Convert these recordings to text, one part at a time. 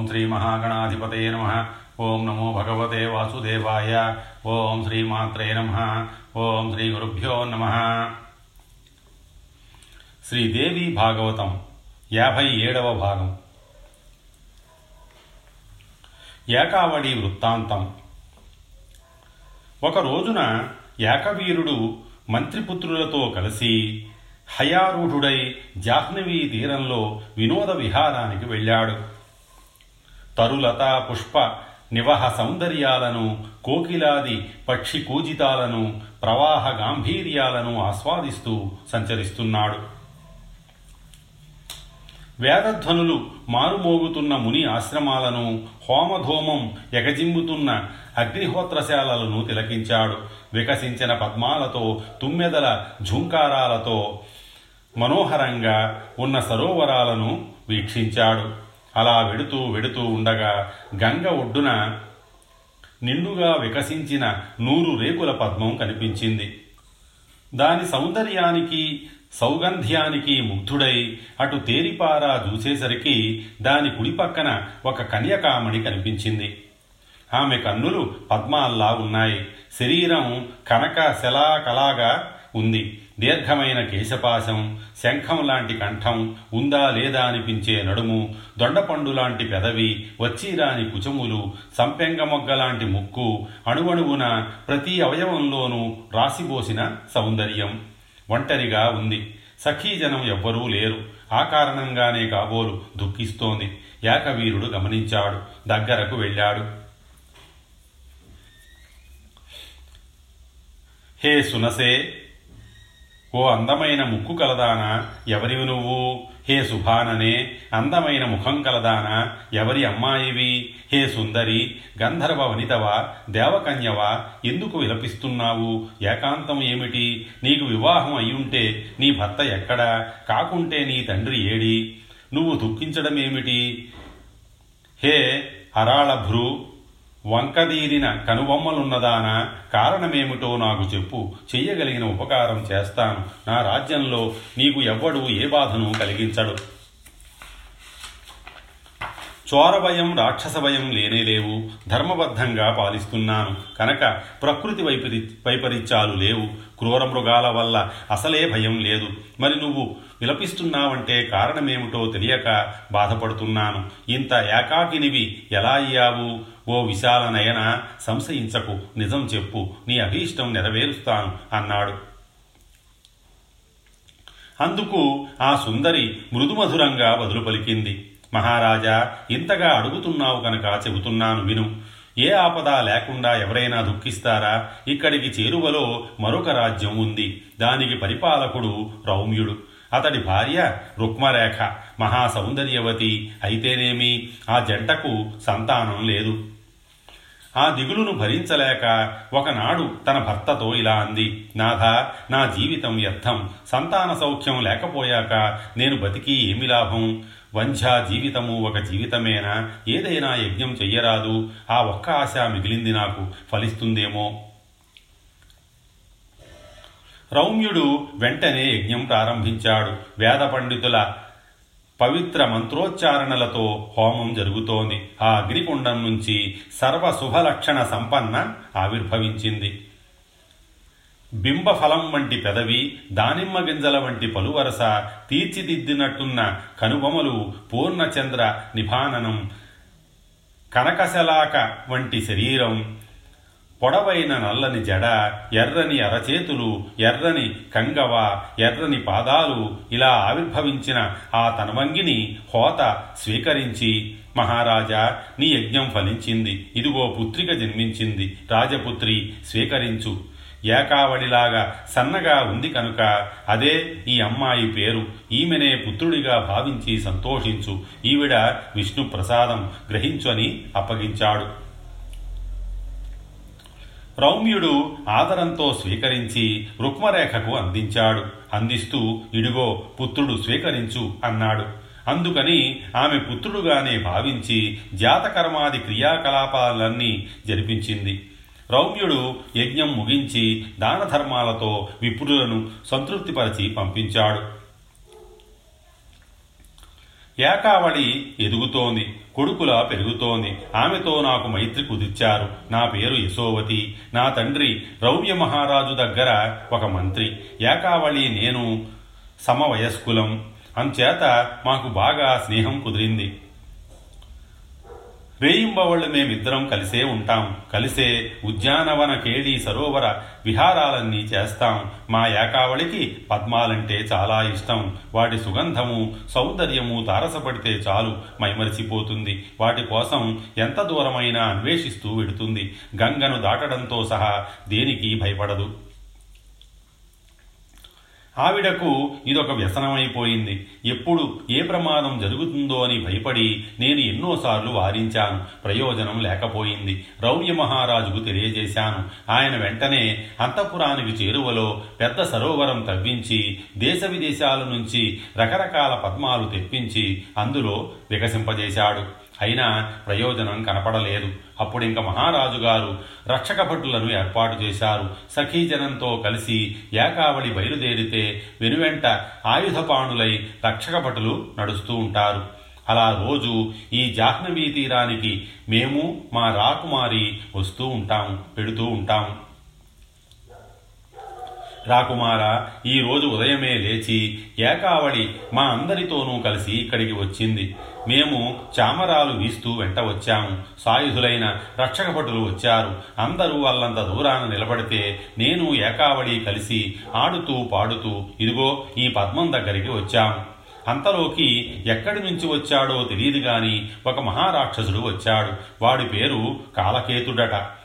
ఓం శ్రీ మహాగణాధిపతే నమ. ఓం నమో భగవతే వాసుదేవాయ. ఓం శ్రీమాత్రే నమ. ఓం శ్రీ గురుభ్యో నమ. శ్రీదేవి భాగవతం యాభై ఏడవ భాగం. ఏకావళి వృత్తాంతం. ఒక రోజున ఏకవీరుడు మంత్రిపుత్రులతో కలిసి హయారూఢుడై జాహ్నవీ తీరంలో వినోద విహారానికి వెళ్ళాడు. తరులత పుష్ప నివహ సౌందర్యాలను కోకిలాది పక్షి కూజితాలను ప్రవాహ గాంభీర్యాలను ఆస్వాదిస్తూ సంచరిస్తున్నాడు. వేదధ్వనులు మారుమోగుతున్న ముని ఆశ్రమాలను హోమధూమం ఎగజింబుతున్న అగ్నిహోత్రశాలలను తిలకించాడు. వికసించిన పద్మాలతో తుమ్మెదల ఝుంకారాలతో మనోహరంగా ఉన్న సరోవరాలను వీక్షించాడు. అలా వెడుతూ వెడుతూ ఉండగా గంగ ఒడ్డున నిండుగా వికసించిన నూరు రేకుల పద్మం కనిపించింది. దాని సౌందర్యానికి సౌగంధ్యానికి ముగ్ధుడై అటు తేరిపారా చూసేసరికి దాని కుడి పక్కన ఒక కన్యకామణి కనిపించింది. ఆమె కన్నులు పద్మాల్లా ఉన్నాయి శరీరం కనక శలాకలాగా ఉంది. దీర్ఘమైన కేశపాశం శంఖం లాంటి కంఠం ఉందా లేదా అనిపించే నడుము దొండపండు లాంటి పెదవి వచ్చిరాని కుచములు సంపెంగ మొగ్గ లాంటి ముక్కు అణువణువున ప్రతి అవయవంలోనూ రాసిబోసిన సౌందర్యం. ఒంటరిగా ఉంది. సఖీజనం ఎవ్వరూ లేరు. ఆ కారణంగానే కాబోలు దుఃఖిస్తోంది. యాకవీరుడు గమనించాడు. దగ్గరకు వెళ్ళాడు. హే సునసే! ఓ అందమైన ముక్కు కలదానా? ఎవరివి నువ్వు? హే సుభాననే అందమైన ముఖం కలదానా? ఎవరి అమ్మాయివి? హే సుందరి గంధర్వ వనితవా? దేవకన్యవా? ఎందుకు విలపిస్తున్నావు? ఏకాంతం ఏమిటి? నీకు వివాహం అయ్యుంటే నీ భర్త ఎక్కడా? కాకుంటే నీ తండ్రి ఏడి? నువ్వు దుఃఖించడం ఏమిటి హే హరాళభ్రు వంకదీరిన కనుబొమ్మలున్నదానా కారణమేమిటో నాకు చెప్పు. చెయ్యగలిగిన ఉపకారం చేస్తాను. నా రాజ్యంలో నీకు ఎవ్వడు ఏ బాధను కలిగించడు. చోరభయం రాక్షస భయం లేనేలేవు ధర్మబద్ధంగా పాలిస్తున్నాను. కనుక ప్రకృతి వైపరి వైపరీత్యాలు లేవు. క్రూర మృగాల వల్ల అసలే భయం లేదు. మరి నువ్వు విలపిస్తున్నావంటే కారణమేమిటో తెలియక బాధపడుతున్నాను. ఇంత ఏకాకినివి ఎలా అయ్యావు? ఓ విశాల నయన సంశయించకు. నిజం చెప్పు. నీ అభీష్టం నెరవేరుస్తాను అన్నాడు. అందుకు ఆ సుందరి మృదుమధురంగా బదులు పలికింది మహారాజా ఇంతగా అడుగుతున్నావు కనుక చెబుతున్నాను విను. ఏ ఆపద లేకుండా ఎవరైనా దుఃఖిస్తారా? ఇక్కడికి చేరువలో మరొక రాజ్యం ఉంది. దానికి పరిపాలకుడు రౌమ్యుడు. అతడి భార్య రుక్మరేఖ మహాసౌందర్యవతి అయితేనేమి? ఆ జంటకు సంతానం లేదు. ఆ దిగులును భరించలేక ఒకనాడు తన భర్తతో ఇలా అంది నాథ నా జీవితం వ్యర్థం. సంతాన సౌఖ్యం లేకపోయాక నేను బతికి ఏమి లాభం? వంధ్యా జీవితము ఒక జీవితమేనా? ఏదైనా యజ్ఞం చెయ్యరాదు. ఆ ఒక్క ఆశ మిగిలింది నాకు. ఫలిస్తుందేమో? రౌమ్యుడు వెంటనే యజ్ఞం ప్రారంభించాడు. వేద పండితుల పవిత్ర మంత్రోచ్చారణలతో హోమం జరుగుతోంది. ఆ అగ్నికుండం నుంచి సర్వ శుభలక్షణ సంపన్న ఆవిర్భవించింది. బింబఫలం వంటి పెదవి దానిమ్మ గింజల వంటి పలువరస తీర్చిదిద్దినట్టున్న కనుబొమలు పూర్ణచంద్ర నిభాననం కనకశలాక వంటి శరీరం పొడవైన నల్లని జడ ఎర్రని అరచేతులు ఎర్రని కంగవ ఎర్రని పాదాలు ఇలా ఆవిర్భవించిన ఆ తనవంగిని హోత స్వీకరించి మహారాజా నీ యజ్ఞం ఫలించింది. ఇదిగో పుత్రిక జన్మించింది. రాజపుత్రి స్వీకరించు. ఏకావళిలాగా సన్నగా ఉంది కనుక అదే ఈ అమ్మాయి పేరు. ఈమెనే పుత్రుడిగా భావించి సంతోషించు. ఈవిడ విష్ణు ప్రసాదం గ్రహించు అని అప్పగించాడు. రౌమ్యుడు ఆదరంతో స్వీకరించి రుక్మరేఖకు అందించాడు. అందిస్తూ ఇడుగో పుత్రుడు స్వీకరించు అన్నాడు. అందుకని ఆమె పుత్రుడుగానే భావించి జాతకర్మాది క్రియాకలాపాలన్నీ జరిపించింది. రౌమ్యుడు యజ్ఞం ముగించి దానధర్మాలతో విప్రులను పంపించాడు. ఏకావళి ఎదుగుతోంది. కొడుకులా పెరుగుతోంది. ఆమెతో నాకు మైత్రి కుదిర్చారు నా పేరు యశోవతి. నా తండ్రి రౌవ్య మహారాజు దగ్గర ఒక మంత్రి. ఏకావళి నేను సమవయస్కులం. అంచేత మాకు బాగా స్నేహం కుదిరింది. రేయింబవళ్ళు మేమిద్దరం కలిసే ఉంటాం. కలిసే ఉద్యానవన కేడీ సరోవర విహారాలన్నీ చేస్తాం. మా ఏకావళికి పద్మాలంటే చాలా ఇష్టం. వాటి సుగంధము సౌందర్యము తారసపడితే చాలు మైమరిచిపోతుంది. వాటి కోసం ఎంత దూరమైనా అన్వేషిస్తూ వెడుతుంది. గంగను దాటడంతో సహా దేనికి భయపడదు. ఆవిడకు ఇదొక వ్యసనమైపోయింది. ఎప్పుడు ఏ ప్రమాదం జరుగుతుందో అని భయపడి నేను ఎన్నోసార్లు వారించాను ప్రయోజనం లేకపోయింది. రౌర్య మహారాజుకు తెలియజేశాను. ఆయన వెంటనే అంతఃపురానికి చేరువలో పెద్ద సరోవరం తవ్వించి దేశ విదేశాల నుంచి రకరకాల పద్మాలు తెప్పించి అందులో వికసింపజేశాడు. అయినా ప్రయోజనం కనపడలేదు. అప్పుడింక మహారాజు గారు రక్షక భటులను ఏర్పాటు చేశారు. సఖీజనంతో కలిసి ఏకావళి బయలుదేరితే వెనువెంట ఆయుధపాణులై రక్షక భటులు నడుస్తూ ఉంటారు. అలా రోజు ఈ జాహ్నవీ తీరానికి మేము మా రాకుమారి వస్తూ ఉంటాము పెడుతూ ఉంటాము. రాకుమార ఈరోజు ఉదయమే లేచి ఏకావళి మా అందరితోనూ కలిసి ఇక్కడికి వచ్చింది. మేము చామరాలు వీస్తూ వెంట వచ్చాము. సాయుధులైన రక్షకభటులు వచ్చారు. అందరూ అల్లంత దూరాన నిలబడితే నేను ఏకావళి కలిసి ఆడుతూ పాడుతూ ఇదిగో ఈ పద్మం దగ్గరికి వచ్చాము అంతలోకి ఎక్కడి నుంచి వచ్చాడో తెలియదు గాని ఒక మహారాక్షసుడు వచ్చాడు. వాడి పేరు కాలకేతుడట.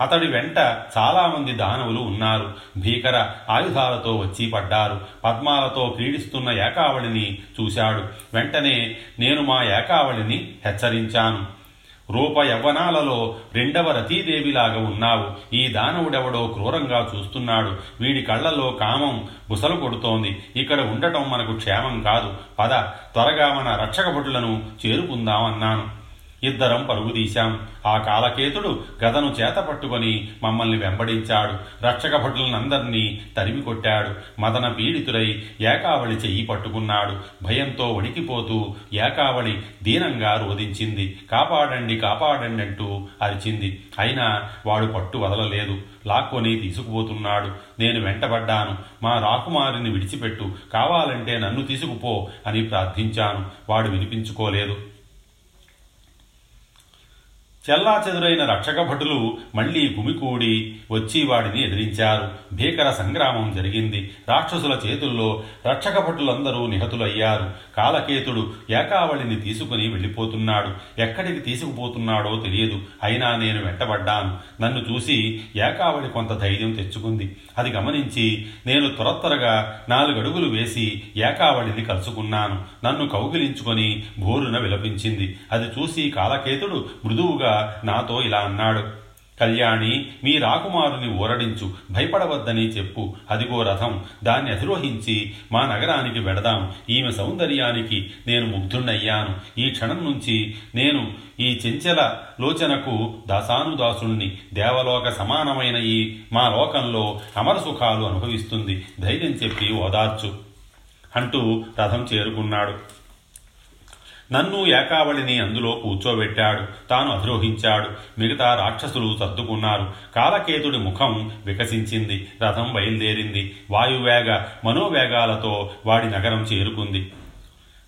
అతడి వెంట చాలామంది దానవులు ఉన్నారు. భీకర ఆయుధాలతో వచ్చి పడ్డారు. పద్మాలతో క్రీడిస్తున్న ఏకావళిని చూశాడు. వెంటనే నేను మా ఏకావళిని హెచ్చరించాను. రూప యవ్వనాలలో రెండవ రతీదేవిలాగా ఉన్నావు. ఈ దానవుడెవడో క్రూరంగా చూస్తున్నాడు. వీడి కళ్ళల్లో కామం బుసలు కొడుతోంది. ఇక్కడ ఉండటం మనకు క్షేమం కాదు. పద త్వరగా మన రక్షకభటులను చేరుకుందామన్నాను. ఇద్దరం పరుగుదీశాం ఆ కాలకేతుడు గదను చేత పట్టుకొని మమ్మల్ని వెంబడించాడు. రక్షక భటులనందరినీ తరిమి కొట్టాడు. మదన పీడితుడై ఏకావళి చెయ్యి పట్టుకున్నాడు. భయంతో వణికిపోతూ ఏకావళి దీనంగా రోధించింది. కాపాడండి కాపాడండి అంటూ అరిచింది. అయినా వాడు పట్టు వదలలేదు. లాక్కొని తీసుకుపోతున్నాడు. నేను వెంటబడ్డాను. మా రాకుమారిని విడిచిపెట్టు. కావాలంటే నన్ను తీసుకుపో అని ప్రార్థించాను. వాడు వినిపించుకోలేదు. చెల్లా చెదురైన రక్షక భటులు మళ్ళీ గుమికూడి వచ్చి వాడిని ఎదిరించారు. భీకర సంగ్రామం జరిగింది. రాక్షసుల చేతుల్లో రక్షక భటులందరూ నిహతులయ్యారు. కాలకేతుడు ఏకావళిని తీసుకుని వెళ్ళిపోతున్నాడు. ఎక్కడికి తీసుకుపోతున్నాడో తెలియదు. అయినా నేను వెంటబడ్డాను. నన్ను చూసి ఏకావళి కొంత ధైర్యం తెచ్చుకుంది. అది గమనించి నేను త్వరత్వరగా నాలుగడుగులు వేసి ఏకావళిని కలుసుకున్నాను. నన్ను కౌగిలించుకొని భోరున విలపించింది. అది చూసి కాలకేతుడు మృదువుగా నాతో ఇలా అన్నాడు. కళ్యాణి మీ రాకుమారుని ఊరడించు భయపడవద్దని చెప్పు. అదిగో రథం దాన్ని అధిరోహించి మా నగరానికి వెడదాం. ఈమె సౌందర్యానికి నేను ముగ్ధుణ్ణయ్యాను. ఈ క్షణం నుంచి నేను ఈ చెంచల లోచనకు దాసానుదాసుణ్ణి దేవలోక సమానమైన ఈ మా లోకంలో అమర సుఖాలు అనుభవిస్తుంది. ధైర్యం చెప్పి ఓదార్చు. అంటూ రథం చేరుకున్నాడు. నన్ను ఏకావళిని అందులో కూర్చోబెట్టాడు. తాను అధిరోహించాడు. మిగతా రాక్షసులు సర్దుకున్నారు. కాలకేతుడి ముఖం వికసించింది. రథం బయలుదేరింది. వాయువేగ మనోవేగాలతో వాడి నగరం చేరుకుంది.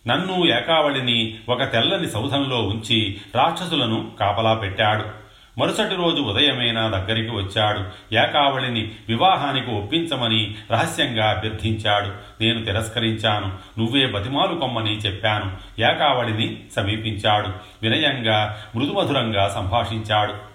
నన్ను ఏకావళిని ఒక తెల్లని సౌధంలో ఉంచి రాక్షసులను కాపలా పెట్టాడు. మరుసటి రోజు ఉదయమే నా దగ్గరికి వచ్చాడు. ఏకావళిని వివాహానికి ఒప్పించమని రహస్యంగా అభ్యర్థించాడు. నేను తిరస్కరించాను. నువ్వే బతిమాలు కొమ్మని చెప్పాను. ఏకావళిని సమీపించాడు. వినయంగా మృదుమధురంగా సంభాషించాడు.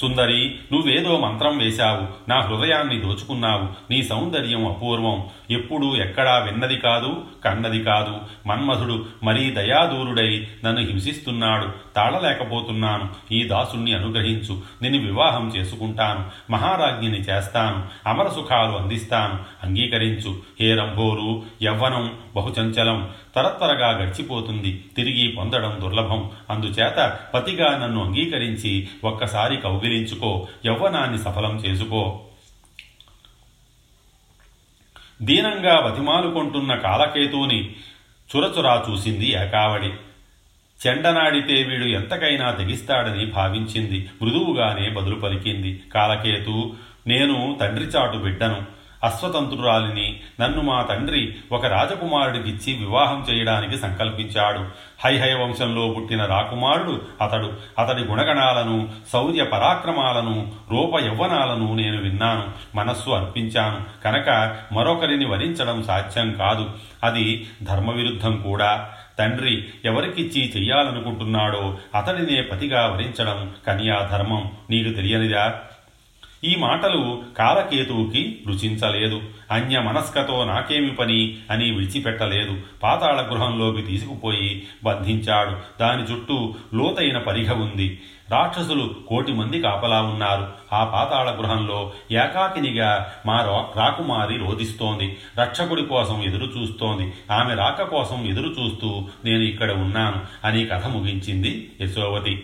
సుందరి నువ్వేదో మంత్రం వేశావు నా హృదయాన్ని దోచుకున్నావు నీ సౌందర్యం అపూర్వం. ఎప్పుడూ ఎక్కడా విన్నది కాదు కన్నది కాదు. మన్మధుడు మరీ దయాదూరుడై నన్ను హింసిస్తున్నాడు తాళలేకపోతున్నాను. ఈ దాసుణ్ణి అనుగ్రహించు నిన్ను వివాహం చేసుకుంటాను మహారాజ్ఞిని చేస్తాను అమర సుఖాలు అందిస్తాను. అంగీకరించు. హే రంభోరు యవ్వనం బహుచంచలం తరత్వరగా గడిచిపోతుంది తిరిగి పొందడం దుర్లభం. అందుచేత పతిగా నన్ను అంగీకరించి ఒక్కసారి కౌగిలించుకో యవ్వనాన్ని సఫలం చేసుకో. దీనంగా బతిమాలుకొంటున్న కాలకేతువుని చురచురా చూసింది ఏకావడి చెండనాడితే వీడు ఎంతకైనా తెగిస్తాడని భావించింది. మృదువుగానే బదులు పలికింది. కాలకేతు నేను తండ్రి చాటు బిడ్డను. అశ్వతంత్రురాలిని నన్ను మా తండ్రి ఒక రాజకుమారుడికిచ్చి వివాహం చేయడానికి సంకల్పించాడు. హైహయ వంశంలో పుట్టిన రాకుమారుడు అతడు. అతడి గుణగణాలను శౌర్య పరాక్రమాలను రూప యవ్వనాలను నేను విన్నాను. మనస్సు అర్పించాను. కనుక మరొకరిని వరించడం సాధ్యం కాదు. అది ధర్మవిరుద్ధం కూడా. తండ్రి ఎవరికిచ్చి చెయ్యాలనుకుంటున్నాడో అతడినే పతిగా వరించడం కన్యాధర్మం నీకు తెలియనిదా? ఈ మాటలు కాలకేతువుకి రుచించలేదు. అన్య మనస్కతో నాకేమి పని అని విడిచిపెట్టలేదు. పాతాళ గృహంలోకి తీసుకుపోయి బంధించాడు. దాని చుట్టూ లోతైన పరిఘ ఉంది. రాక్షసులు కోటి మంది కాపలా ఉన్నారు. ఆ పాతాళ గృహంలో ఏకాకినిగా మా రాకుమారి రోధిస్తోంది. రక్షకుడి కోసం ఎదురు చూస్తోంది. ఆమె రాక కోసం ఎదురు చూస్తూ నేను ఇక్కడ ఉన్నాను అని కథ ముగించింది యశోవతి.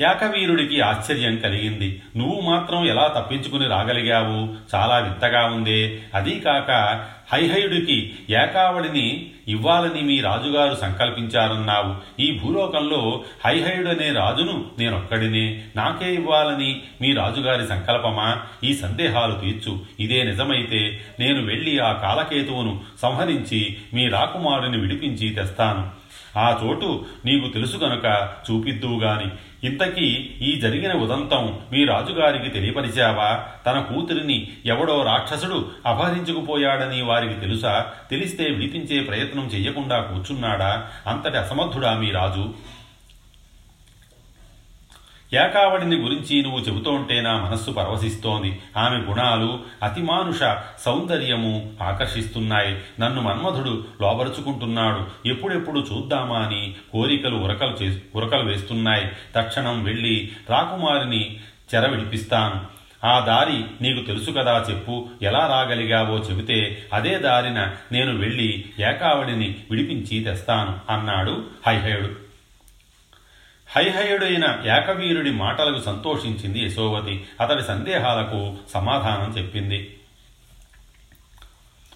యాకవీరుడికి ఆశ్చర్యం కలిగింది. నువ్వు మాత్రం ఎలా తప్పించుకుని రాగలిగావు? చాలా వింతగా ఉందే. అదీ కాక హైహయుడికి ఏకావడిని ఇవ్వాలని మీ రాజుగారు సంకల్పించారన్నావు. ఈ భూలోకంలో హైహయుడనే రాజును నేనొక్కడినే. నాకే ఇవ్వాలని మీ రాజుగారి సంకల్పమా? ఈ సందేహాలు తీర్చు. ఇదే నిజమైతే నేను వెళ్ళి ఆ కాలకేతువును సంహరించి మీ రాకుమారుని విడిపించి తెస్తాను. ఆ చోటు నీకు తెలుసు గనుక చూపిద్దువుగాని ఇంతకీ ఈ జరిగిన ఉదంతం మీ రాజుగారికి తెలియపరిచావా? తన కూతురిని ఎవడో రాక్షసుడు అపహరించుకుపోయాడని వారికి తెలుసా? తెలిస్తే విడిపించే ప్రయత్నం చెయ్యకుండా కూర్చున్నాడా? అంతటి అసమర్థుడా మీ రాజు? ఏకావడిని గురించి నువ్వు చెబుతోంటే నా మనస్సు పరవశిస్తోంది. ఆమె గుణాలు అతిమానుష సౌందర్యము ఆకర్షిస్తున్నాయి. నన్ను మన్మధుడు లోబరుచుకుంటున్నాడు. ఎప్పుడెప్పుడు చూద్దామా అని కోరికలు ఉరకలు చే ఉరకలు వేస్తున్నాయి. తక్షణం వెళ్ళి రాకుమారిని చెర విడిపిస్తాను ఆ దారి నీకు తెలుసు కదా చెప్పు. ఎలా రాగలిగావో చెబితే అదే దారిన నేను వెళ్ళి ఏకావడిని విడిపించి తెస్తాను అన్నాడు హైహయుడు హైహయుడైన ఏకవీరుడి మాటలకు సంతోషించింది యశోవతి. అతడి సందేహాలకు సమాధానం చెప్పింది.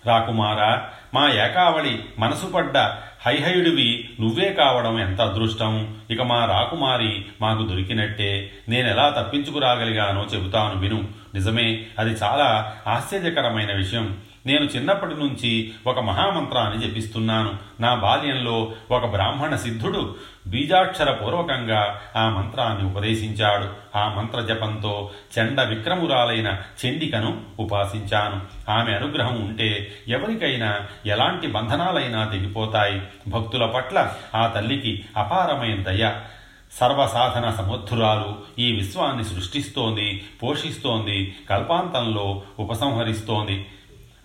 రాకుమారా మా ఏకావళి మనసుపడ్డ హైహయుడివి నువ్వే కావడం ఎంత అదృష్టం? ఇక మా రాకుమారి మాకు దొరికినట్టే. నేనెలా తప్పించుకురాగలిగానో చెబుతాను విను. నిజమే అది చాలా ఆశ్చర్యకరమైన విషయం. నేను చిన్నప్పటి నుంచి ఒక మహామంత్రాన్ని జపిస్తున్నాను. నా బాల్యంలో ఒక బ్రాహ్మణ సిద్ధుడు బీజాక్షర పూర్వకంగా ఆ మంత్రాన్ని ఉపదేశించాడు. ఆ మంత్ర జపంతో చండ విక్రమురాలైన చండికను ఉపాసించాను. ఆమె అనుగ్రహం ఉంటే ఎవరికైనా ఎలాంటి బంధనాలైనా తెగిపోతాయి. భక్తుల పట్ల ఆ తల్లికి అపారమైన దయ. సర్వసాధన సమర్థురాలు. ఈ విశ్వాన్ని సృష్టిస్తోంది పోషిస్తోంది కల్పాంతంలో ఉపసంహరిస్తోంది.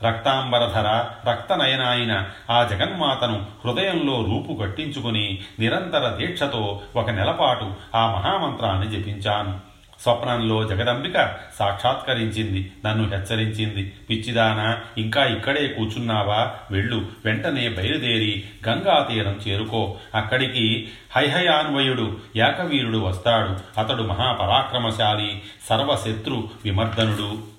రక్తాంబరధర రక్తనయనాయిన ఆ జగన్మాతను హృదయంలో రూపు కట్టించుకుని నిరంతర దీక్షతో ఒక నెలపాటు ఆ మహామంత్రాన్ని జపించాను. స్వప్నంలో జగదంబిక సాక్షాత్కరించింది నన్ను హెచ్చరించింది. పిచ్చిదానా ఇంకా ఇక్కడే కూర్చున్నావా? వెళ్ళు వెంటనే బయలుదేరి గంగా తీరం చేరుకో. అక్కడికి హైహయాన్వయుడు యాకవీరుడు వస్తాడు. అతడు మహాపరాక్రమశాలి సర్వశత్రు విమర్దనుడు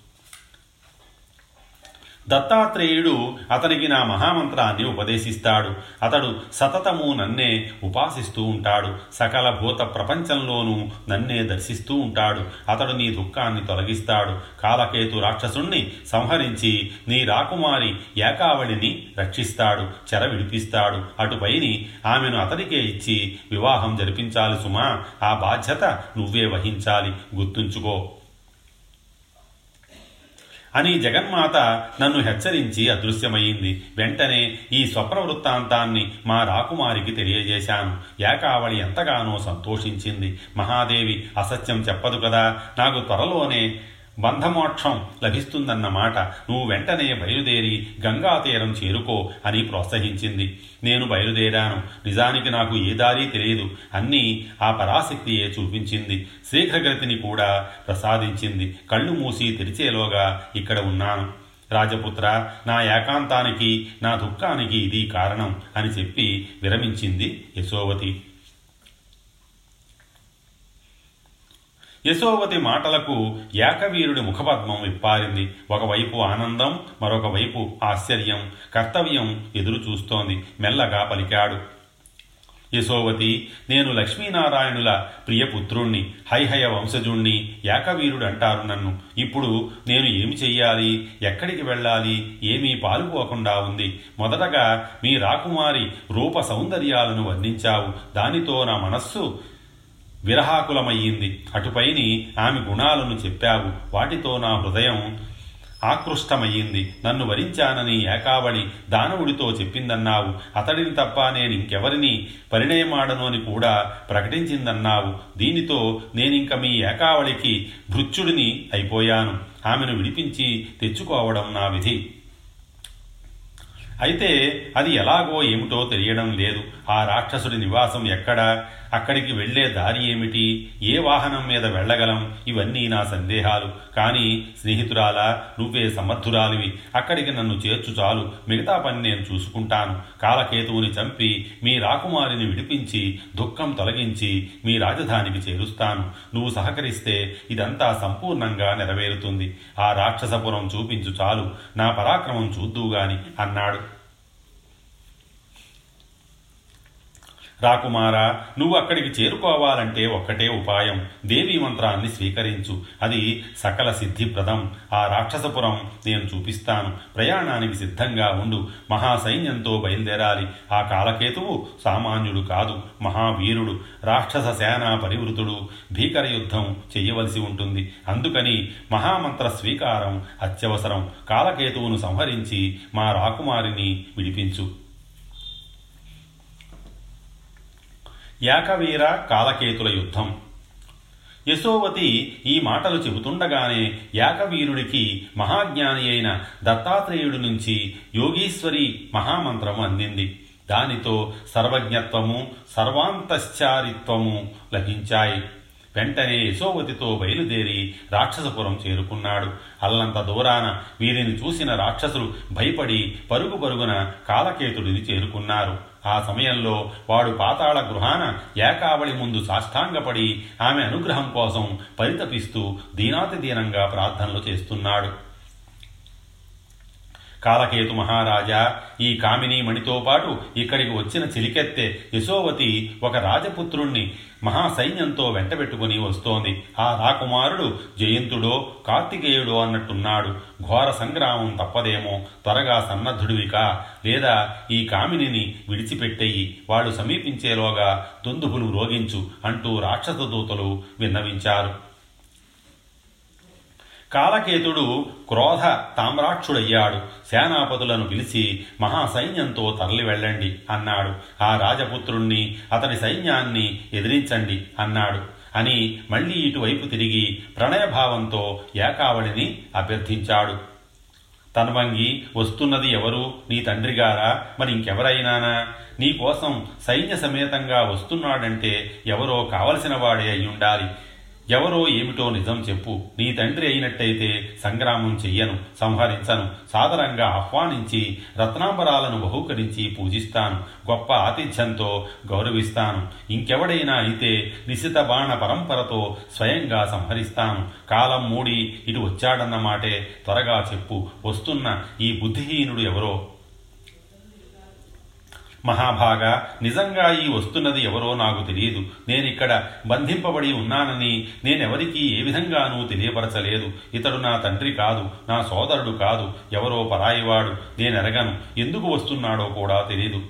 దత్తాత్రేయుడు అతనికి నా మహామంత్రాన్ని ఉపదేశిస్తాడు. అతడు సతతము నన్నే ఉపాసిస్తూ ఉంటాడు. సకల భూత ప్రపంచంలోనూ నన్నే దర్శిస్తూ ఉంటాడు. అతడు నీ దుఃఖాన్ని తొలగిస్తాడు. కాలకేతు రాక్షసుణ్ణి సంహరించి నీ రాకుమారి ఏకావళిని రక్షిస్తాడు. చెర విడిపిస్తాడు. అటుపైని ఆమెను అతడికే ఇచ్చి వివాహం జరిపించాలి సుమా. ఆ బాధ్యత నువ్వే వహించాలి. గుర్తుంచుకో. అని జగన్మాత నన్ను హెచ్చరించి అదృశ్యమయ్యింది వెంటనే ఈ స్వప్న వృత్తాంతాన్ని మా రాకుమారికి తెలియజేశాను. ఏకావళి ఎంతగానో సంతోషించింది. మహాదేవి అసత్యం చెప్పదు కదా. నాకు త్వరలోనే బంధమోక్షం లభిస్తుందన్నమాట నువ్వు వెంటనే బయలుదేరి గంగా తీరం చేరుకో అని ప్రోత్సహించింది. నేను బయలుదేరాను. నిజానికి నాకు ఏ దారి తెలియదు. అన్నీ ఆ పరాశక్తియే చూపించింది. శీఘ్రగతిని కూడా ప్రసాదించింది. కళ్ళు మూసి తెరిచేలోగా ఇక్కడ ఉన్నాను. రాజపుత్ర నా ఏకాంతానికి నా దుఃఖానికి ఇది కారణం అని చెప్పి విరమించింది యశోవతి. యశోవతి మాటలకు ఏకవీరుడి ముఖపద్మం విప్పారింది ఒకవైపు ఆనందం మరొక వైపు ఆశ్చర్యం. కర్తవ్యం ఎదురు చూస్తోంది. మెల్లగా పలికాడు. యశోవతి నేను లక్ష్మీనారాయణుల ప్రియపుత్రుణ్ణి హైహయ వంశజుణ్ణి ఏకవీరుడు అంటారు నన్ను. ఇప్పుడు నేను ఏమి చెయ్యాలి? ఎక్కడికి వెళ్ళాలి? ఏమీ పాలుపోకుండా ఉంది. మొదటగా మీ రాకుమారి రూప సౌందర్యాలను వర్ణించావు. దానితో నా మనస్సు విరహాకులమయ్యింది. అటుపైని ఆమె గుణాలను చెప్పావు. వాటితో నా హృదయం ఆకృష్టమయ్యింది. నన్ను వరించానని ఏకావళి దానవుడితో చెప్పిందన్నావు. అతడిని తప్ప నేను ఇంకెవరిని పరిణయమాడను అని కూడా ప్రకటించిందన్నావు. దీనితో నేనింక మీ ఏకావళికి భృత్యుడిని అయిపోయాను. ఆమెను విడిపించి తెచ్చుకోవడం నా విధి. అయితే అది ఎలాగో ఏమిటో తెలియడం లేదు. ఆ రాక్షసుడి నివాసం ఎక్కడ? అక్కడికి వెళ్ళే దారి ఏమిటి? ఏ వాహనం మీద వెళ్ళగలం? ఇవన్నీ నా సందేహాలు. కానీ స్నేహితురాలా నువ్వే సమర్థురాలివి. అక్కడికి నన్ను చేర్చు చాలు. మిగతా పని నేను చూసుకుంటాను. కాలకేతువుని చంపి మీ రాకుమారిని విడిపించి దుఃఖం తొలగించి మీ రాజధానికి చేరుస్తాను. నువ్వు సహకరిస్తే ఇదంతా సంపూర్ణంగా నెరవేరుతుంది. ఆ రాక్షసపురం చూపించు చాలు. నా పరాక్రమం చూద్దువుగాని అన్నాడు. రాకుమారా నువ్వు అక్కడికి చేరుకోవాలంటే ఒక్కటే ఉపాయం. దేవీ మంత్రాన్ని స్వీకరించు. అది సకల సిద్ధిప్రదం. ఆ రాక్షసపురం నేను చూపిస్తాను. ప్రయాణానికి సిద్ధంగా ఉండు. మహాసైన్యంతో బయలుదేరాలి. ఆ కాలకేతువు సామాన్యుడు కాదు మహావీరుడు. రాక్షస సేనా పరివృతుడు. భీకర యుద్ధం చేయవలసి ఉంటుంది. అందుకని మహామంత్ర స్వీకారం అత్యవసరం. కాలకేతువును సంహరించి మా రాకుమారిని విడిపించు. యాకవీర కాలకేతుల యుద్ధం. యశోవతి ఈ మాటలు చెబుతుండగానే యాకవీరుడికి మహాజ్ఞాని అయిన దత్తాత్రేయుడి నుంచి యోగీశ్వరి మహామంత్రము అందింది. దానితో సర్వజ్ఞత్వము సర్వాంతశ్చారిత్వము లభించాయి. వెంటనే యశోవతితో బయలుదేరి రాక్షసపురం చేరుకున్నాడు. అల్లంత దూరాన వీరిని చూసిన రాక్షసులు భయపడి పరుగు పరుగున కాలకేతుడిని చేరుకున్నారు. ఆ సమయంలో వాడు పాతాళ గృహాన ఏకావళి ముందు సాష్టాంగపడి ఆమె అనుగ్రహం కోసం పరితపిస్తూ దీనాతి దీనంగా ప్రార్థనలు చేస్తున్నాడు. కాలకేతు మహారాజా ఈ కామిని మణితో పాటు ఇక్కడికి వచ్చిన చిలికెత్తే యశోవతి ఒక రాజపుత్రుణ్ణి మహాసైన్యంతో వెంటబెట్టుకుని వస్తోంది. ఆ రాకుమారుడు జయంతుడో కార్తికేయుడో అన్నట్టున్నాడు. ఘోర సంగ్రామం తప్పదేమో త్వరగా సన్నద్ధుడివికా. లేదా ఈ కామినిని విడిచిపెట్టేయి వాళ్ళు సమీపించేలోగా దుందుబులు రోగించు అంటూ రాక్షస దూతలు విన్నవించారు. కాలకేతుడు క్రోధ తామ్రాక్షుడయ్యాడు. సేనాపతులను పిలిచి మహాసైన్యంతో తరలి వెళ్ళండి అన్నాడు. ఆ రాజపుత్రుణ్ణి అతని సైన్యాన్ని ఎదిరించండి అన్నాడు. అని మళ్ళీ ఇటువైపు తిరిగి ప్రణయభావంతో ఏకావళిని అభ్యర్థించాడు. తన్వంగి వస్తున్నది ఎవరు? నీ తండ్రిగారా? మరి ఇంకెవరైనానా? నీకోసం సైన్య సమేతంగా వస్తున్నాడంటే ఎవరో కావలసిన వాడే అయ్యుండాలి. ఎవరో ఏమిటో నిజం చెప్పు. నీ తండ్రి అయినట్టయితే సంగ్రామం చెయ్యను సంహరించను సాదరంగా ఆహ్వానించి రత్నాంబరాలను బహూకరించి పూజిస్తాను గొప్ప ఆతిథ్యంతో గౌరవిస్తాను. ఇంకెవడైనా అయితే నిశిత బాణ పరంపరతో స్వయంగా సంహరిస్తాను. కాలం మూడి ఇటు వచ్చాడన్నమాటే త్వరగా చెప్పు. వస్తున్న ఈ బుద్ధిహీనుడు ఎవరో? మహాభాగా నిజంగా ఈ వస్తున్నది ఎవరో నాకు తెలియదు. నేనిక్కడ బంధింపబడి ఉన్నానని నేనెవరికీ ఏ విధంగానూ తెలియపరచలేదు. ఇతడు నా తండ్రి కాదు నా సోదరుడు కాదు ఎవరో పరాయివాడు. నేనెరగను. ఎందుకు వస్తున్నాడో కూడా తెలియదు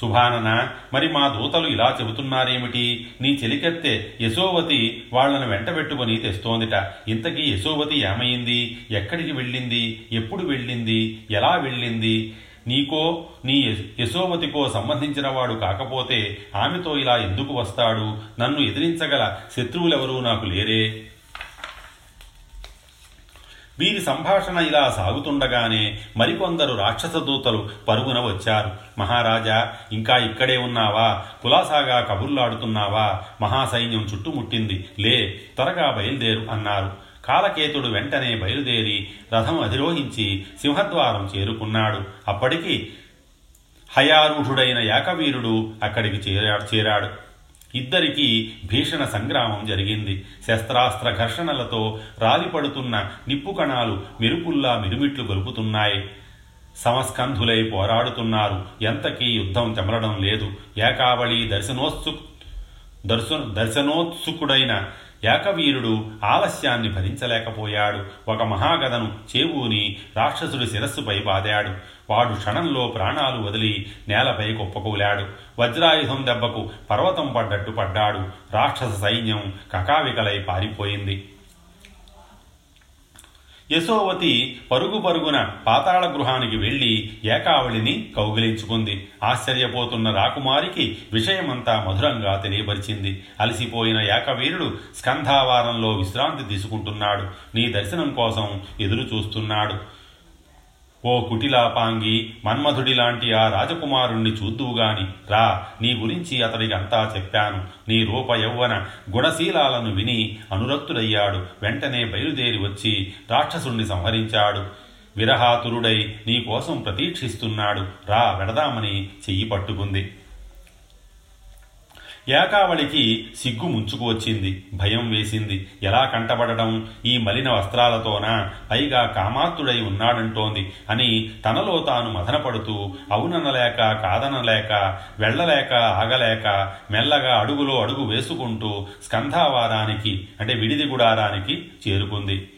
సుభానన మరి మా దూతలు ఇలా చెబుతున్నారేమిటి? నీ చెలికెత్తే యశోవతి వాళ్ళను వెంటబెట్టుకుని తెస్తోందిట. ఇంతకీ యశోవతి ఏమైంది ఎక్కడికి వెళ్ళింది? ఎప్పుడు వెళ్ళింది? ఎలా వెళ్ళింది? నీకో నీ యశోవతికో సంబంధించిన వాడు కాకపోతే ఆమెతో ఇలా ఎందుకు వస్తాడు? నన్ను ఎదిరించగల శత్రువులెవరూ నాకు లేరే. వీరి సంభాషణ ఇలా సాగుతుండగానే మరికొందరు రాక్షస దూతలు పరుగున వచ్చారు. మహారాజా ఇంకా ఇక్కడే ఉన్నావా? కులాసాగా కబుర్లాడుతున్నావా? మహాసైన్యం చుట్టుముట్టింది. లే త్వరగా బయలుదేరు అన్నారు. కాలకేతుడు వెంటనే బయలుదేరి రథం అధిరోహించి సింహద్వారం చేరుకున్నాడు. అప్పటికి హయారూఢుడైన యాకవీరుడు అక్కడికి చేరాడు చేరాడు. ఇద్దరికీ భీషణ సంగ్రామం జరిగింది. శస్త్రాస్త్ర ఘర్షణలతో రాలిపడుతున్న నిప్పు కణాలు మెరుపుల్లా మిరుమిట్లు గొలుపుతున్నాయి. సమస్కంధులై పోరాడుతున్నారు. ఎంతకీ యుద్ధం చెమరడం లేదు. ఏకావళి దర్శనోత్సు దర్శ దర్శనోత్సుకుడైన ఏకవీరుడు ఆలస్యాన్ని భరించలేకపోయాడు. ఒక మహాగదను చేవూని రాక్షసుడి శిరస్సుపై బాదాడు. వాడు క్షణంలో ప్రాణాలు వదిలి నేలపై కుప్పకూలాడు. వజ్రాయుధం దెబ్బకు పర్వతం పడ్డట్టు పడ్డాడు. రాక్షస సైన్యం కకావికలై పారిపోయింది. యశోవతి పరుగు పరుగున పాతాళ గృహానికి వెళ్ళి ఏకావళిని కౌగిలించుకుంది. ఆశ్చర్యపోతున్న రాకుమారికి విషయమంతా మధురంగా తెలియపరిచింది. అలసిపోయిన ఏకవీరుడు స్కంధావారంలో విశ్రాంతి తీసుకుంటున్నాడు. నీ దర్శనం కోసం ఎదురు చూస్తున్నాడు ఓ కుటిలాపాంగి మన్మధుడి లాంటి ఆ రాజకుమారుణ్ణి చూద్దువుగాని రా నీ గురించి అతడికి అంతా చెప్పాను. నీ రూప యౌవన గుణశీలాలను విని అనురక్తుడయ్యాడు. వెంటనే బయలుదేరి వచ్చి రాక్షసుణ్ణి సంహరించాడు. విరహాతురుడై నీ కోసం ప్రతీక్షిస్తున్నాడు. రా వెడదామని చెయ్యి పట్టుకుంది. ఏకావళికి సిగ్గు ముంచుకు వచ్చింది. భయం వేసింది. ఎలా కంటబడటం ఈ మలిన వస్త్రాలతోనా పైగా కామాత్తుడై ఉన్నాడంటోంది అని తనలో తాను మదనపడుతూ అవుననలేక కాదనలేక వెళ్ళలేక ఆగలేక మెల్లగా అడుగులో అడుగు వేసుకుంటూ స్కంధావారానికి అంటే విడిది గుడారానికి చేరుకుంది.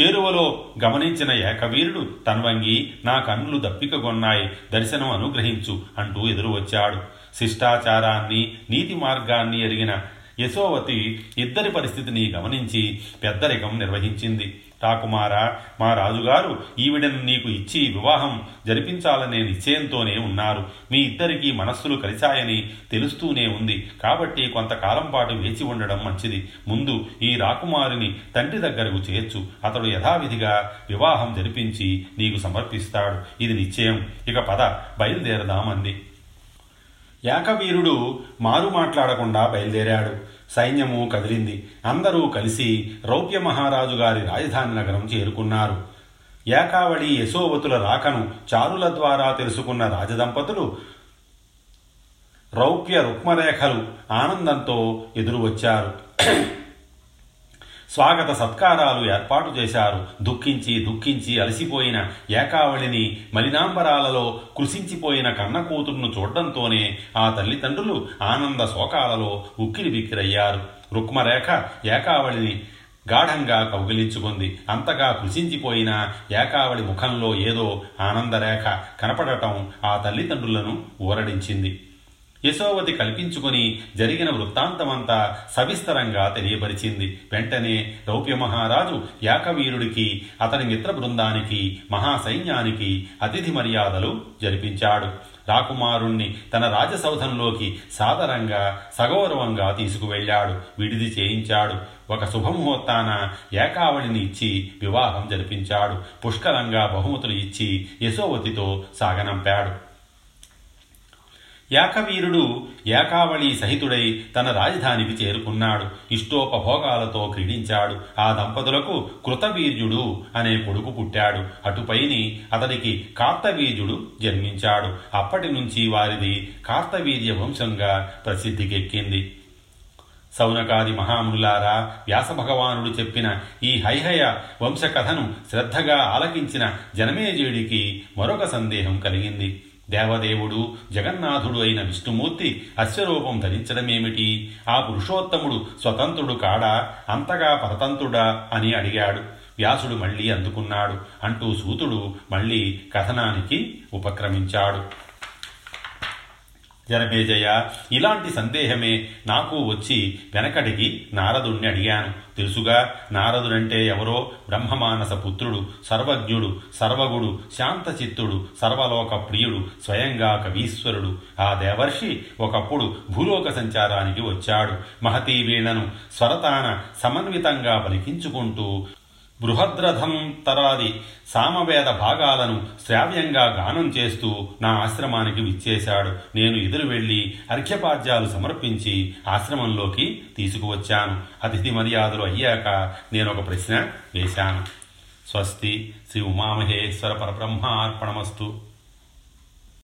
చేరువలో గమనించిన ఏకవీరుడు తన్వంగి నా కన్నులు దప్పికగొన్నాయి దర్శనం అనుగ్రహించు అంటూ ఎదురు వచ్చాడు శిష్టాచారాన్ని నీతి మార్గాన్ని ఎరిగిన యశోవతి ఇద్దరి పరిస్థితిని గమనించి పెద్దరికం నిర్వహించింది. రాకుమారా మా రాజుగారు ఈవిడను నీకు ఇచ్చి వివాహం జరిపించాలనే నిశ్చయంతోనే ఉన్నారు. మీ ఇద్దరికీ మనస్సులు కలిశాయని తెలుస్తూనే ఉంది. కాబట్టి కొంతకాలం పాటు వేచి ఉండడం మంచిది. ముందు ఈ రాకుమారిని తండ్రి దగ్గరకు చేర్చు. అతడు యథావిధిగా వివాహం జరిపించి నీకు సమర్పిస్తాడు. ఇది నిశ్చయం. ఇక పద బయలుదేరదామంది యాకవీరుడు మారు మాట్లాడకుండా బయలుదేరాడు. సైన్యము కదిలింది. అందరూ కలిసి రౌప్య మహారాజు గారి రాజధాని నగరం చేరుకున్నారు. ఏకావళి యశోవతుల రాకను చారుల ద్వారా తెలుసుకున్న రాజదంపతులు రౌప్య రుక్మరేఖలు ఆనందంతో ఎదురు వచ్చారు స్వాగత సత్కారాలు ఏర్పాటు చేశారు. దుఃఖించి దుఃఖించి అలసిపోయిన ఏకావళిని మలినాంబరాలలో కృషించిపోయిన కన్న కూతురును చూడడంతోనే ఆ తల్లిదండ్రులు ఆనంద శోకాలలో ఉక్కిరి బిక్కిరయ్యారు. రుక్మరేఖ ఏకావళిని గాఢంగా కౌగిలించుకుంది. అంతగా కృషించిపోయిన ఏకావళి ముఖంలో ఏదో ఆనందరేఖ కనపడటం ఆ తల్లిదండ్రులను ఊరడించింది. యశోవతి కల్పించుకుని జరిగిన వృత్తాంతమంతా సవిస్తరంగా తెలియపరిచింది. వెంటనే రౌప్య మహారాజు యాకవీరుడికి అతని మిత్ర బృందానికి మహాసైన్యానికి అతిథి మర్యాదలు జరిపించాడు. రాకుమారుణ్ణి తన రాజసౌధంలోకి సాదరంగా సగౌరవంగా తీసుకువెళ్ళాడు. విడిది చేయించాడు. ఒక శుభముహూర్తాన ఏకావళిని ఇచ్చి వివాహం జరిపించాడు. పుష్కలంగా బహుమతులు ఇచ్చి యశోవతితో సాగనంపాడు. యాకవీరుడు ఏకావళి సహితుడై తన రాజధానికి చేరుకున్నాడు. ఇష్టోపభోగాలతో క్రీడించాడు. ఆ దంపతులకు కృతవీర్యుడు అనే కొడుకు పుట్టాడు. అటుపైని అతడికి కార్తవీర్యుడు జన్మించాడు. అప్పటి నుంచి వారిది కార్తవీర్య వంశంగా ప్రసిద్ధికెక్కింది. సౌనకాది మహామునులారా వ్యాసభగవానుడు చెప్పిన ఈ హైహయ వంశకథను శ్రద్ధగా ఆలకించిన జనమేజయుడికి మరొక సందేహం కలిగింది. దేవదేవుడు జగన్నాథుడు అయిన విష్ణుమూర్తి అశ్వరూపం ధరించడమేమిటి? ఆ పురుషోత్తముడు స్వతంత్రుడు కాడా? అంతగా పరతంత్రుడా? అని అడిగాడు. వ్యాసుడు మళ్ళీ అందుకున్నాడు. అంటూ సూతుడు మళ్ళీ కథనానికి ఉపక్రమించాడు. జనమేజయ ఇలాంటి సందేహమే నాకు వచ్చి వెనకటికి నారదుణ్ణి అడిగాను. తెలుసుగా నారదుడంటే ఎవరో? బ్రహ్మమానస పుత్రుడు సర్వజ్ఞుడు సర్వగుడు శాంతచిత్తుడు సర్వలోక ప్రియుడు స్వయంగా కవీశ్వరుడు. ఆ దేవర్షి ఒకప్పుడు భూలోక సంచారానికి వచ్చాడు. మహతీ వీణను స్వరతాన సమన్వితంగా పలికించుకుంటూ బృహద్రథం తరాది సామవేద భాగాలను శ్రావ్యంగా గానం చేస్తూ నా ఆశ్రమానికి విచ్చేశాడు. నేను ఎదురు వెళ్ళి అర్ఘ్యపాద్యాలు సమర్పించి ఆశ్రమంలోకి తీసుకువచ్చాను. అతిథి మర్యాదలు అయ్యాక నేను ఒక ప్రశ్న వేశాను. స్వస్తి శ్రీ ఉమామహేశ్వర పరబ్రహ్మార్పణమస్తు.